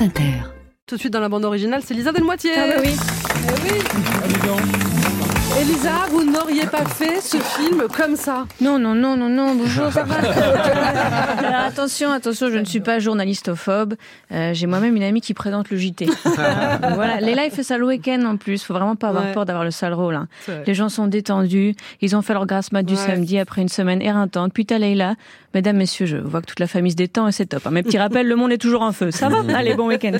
France Inter. Tout de suite dans la bande originale, c'est Lisa Delmoitier. Ah bah oui. Eh oui. Elisa, vous n'auriez pas fait ce film comme ça Non, non, non, non, non, bonjour, ça va Alors attention, attention, je ne suis pas journalistophobe. Euh, J'ai moi-même une amie qui présente le JT. Euh, voilà, Léla, il fait ça le week-end en plus. Faut vraiment pas avoir Ouais. peur d'avoir le sale rôle. hein. Les gens sont détendus, ils ont fait leur grasse mat du Ouais. samedi après une semaine éreintante. Puis t'as Leïla. Mesdames, messieurs, je vois que toute la famille se détend et c'est top. hein. Mes petits rappels, le monde est toujours en feu. Ça va? Allez, bon week-end.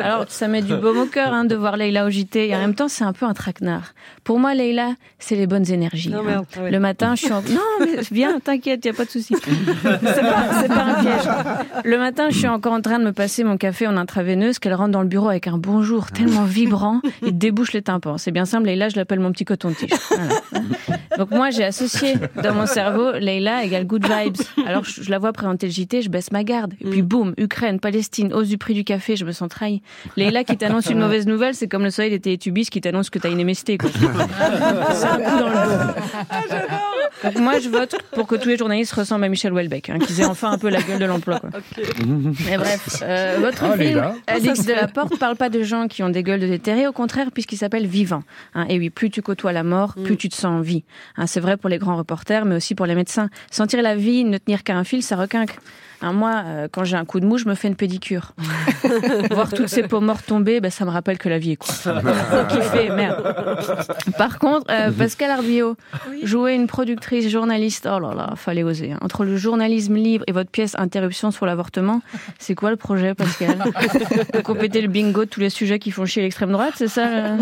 Alors, ça met du baume au cœur hein, de voir Leïla au JT. Et en même temps, c'est un peu un traquenard. Pour moi, Leïla, c'est les bonnes énergies. Non, hein. Le matin, je suis en... Non, mais viens, t'inquiète, a pas de souci. C'est pas, c'est pas un piège. Le matin, je suis encore en train de me passer mon café en intraveineuse qu'elle rentre dans le bureau avec un bonjour tellement vibrant et débouche les tympans. C'est bien simple, Leïla, je l'appelle mon petit coton-tige. Voilà. Donc moi, j'ai associé dans mon cerveau Leïla égale good vibes. Alors je, je la vois présenter le JT, je baisse ma garde. Et puis boum, Ukraine, Palestine, hausse du prix du café, je me sens trahi. Leïla qui t'annonce une mauvaise nouvelle, c'est comme le soleil des télétubbies qui t'annonce que t'as une MST. Quoi. C'est un coup dans le dos. Donc moi, je vote pour que tous les journalistes ressemblent à Michel Houellebecq, hein, qu'ils aient enfin un peu la gueule de l'emploi. quoi. Mais bref, euh, votre Ah, film. Alix Delaporte, parle pas de gens qui ont des gueules de déterrés, au contraire, puisqu'il s'appelle Vivant. Hein, et oui, plus tu côtoies la mort, plus tu te sens en vie. Hein, c'est vrai pour les grands reporters, mais aussi pour les médecins. Sentir la vie, ne tenir qu'à un fil, ça requinque. Hein, moi, euh, quand j'ai un coup de mou, je me fais une pédicure. Voir toutes ces peaux mortes tomber, ben, ça me rappelle que la vie est courte. Faut kiffer, merde. Par contre, euh, Pascal Arbillot, jouer une productrice journaliste, oh là là, fallait oser. hein. Entre le journalisme libre et votre pièce Interruption sur l'avortement, c'est quoi le projet, Pascal Vous complétez le bingo de tous les sujets qui font chier l'extrême droite, c'est ça euh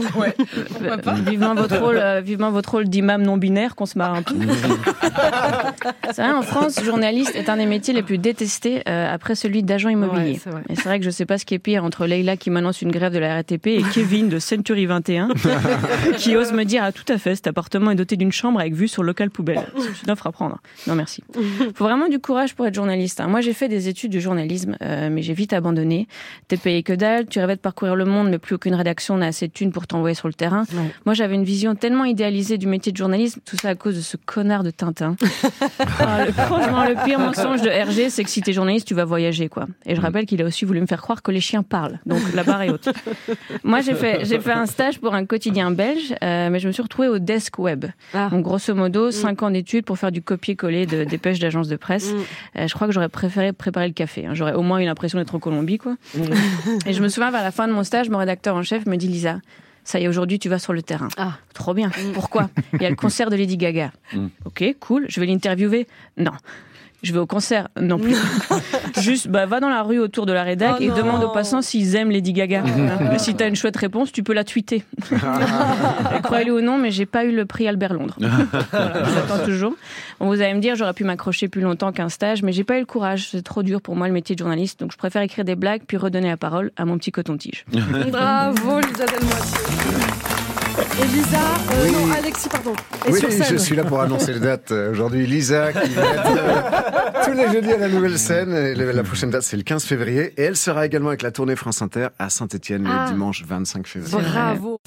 Euh, Vivement votre rôle, euh, vivement votre rôle d'imam non binaire, qu'on se marre un peu. C'est vrai, en France, journaliste est un des métiers les plus détestés euh, après celui d'agent immobilier. Ouais, c'est vrai. et c'est vrai que je sais pas ce qui est pire entre Leïla qui m'annonce une grève de la RATP et Kevin de Century 21 qui ose me dire ah tout à fait cet appartement est doté d'une chambre avec vue sur le local poubelle. C'est une offre à prendre. Non merci. Faut vraiment du courage pour être journaliste. hein. Moi j'ai fait des études de journalisme euh, mais j'ai vite abandonné. T'es payé que dalle, tu rêvais de parcourir le monde mais plus aucune rédaction n'a assez de thunes pour t'envoyer sur le terrain. Ouais. Moi j'avais une vision tellement idéalisée du métier de journalisme, tout ça à cause de ce connard de Tintin. Ah, le- franchement, le pire mensonge de Hergé, c'est que si t'es journaliste, tu vas voyager, quoi. Et je rappelle qu'il a aussi voulu me faire croire que les chiens parlent. Donc la barre est haute. Moi, j'ai fait, j'ai fait un stage pour un quotidien belge, euh, mais je me suis retrouvée au desk web. Ah. Donc grosso modo, cinq ans d'études pour faire du copier-coller de dépêches d'agences de presse. Mm. Euh, je crois que j'aurais préféré préparer le café. hein. J'aurais au moins eu l'impression d'être en Colombie, quoi. Et je me souviens, vers la fin de mon stage, mon rédacteur en chef me dit, Lisa, ça y est, aujourd'hui, tu vas sur le terrain. Ah. Trop bien. Pourquoi? Il y a le concert de Lady Gaga. Ok, cool. Je vais l'interviewer. Non. Je vais au concert. Non plus. Juste, bah, va dans la rue autour de la rédac Oh et non. demande aux passants s'ils aiment Lady Gaga. Hein. si t'as une chouette réponse, tu peux la tweeter. Et Croyez-le ou non, mais j'ai pas eu le prix Albert Londres. Voilà, J'attends toujours. Bon, vous allez me dire, j'aurais pu m'accrocher plus longtemps qu'un stage, mais j'ai pas eu le courage. C'est trop dur pour moi le métier de journaliste, donc je préfère écrire des blagues puis redonner la parole à mon petit coton-tige. Bravo, Lisa Delmoitier. Elisa, euh, Oui. non, Alexis, pardon. Et Oui, sur scène. je suis là pour annoncer les dates. Euh, Aujourd'hui, Lisa qui va être euh, tous les jeudis à la nouvelle scène. Et la prochaine date, c'est le 15 février. Et elle sera également avec la tournée France Inter à Saint-Etienne Ah. le dimanche 25 février. Bravo.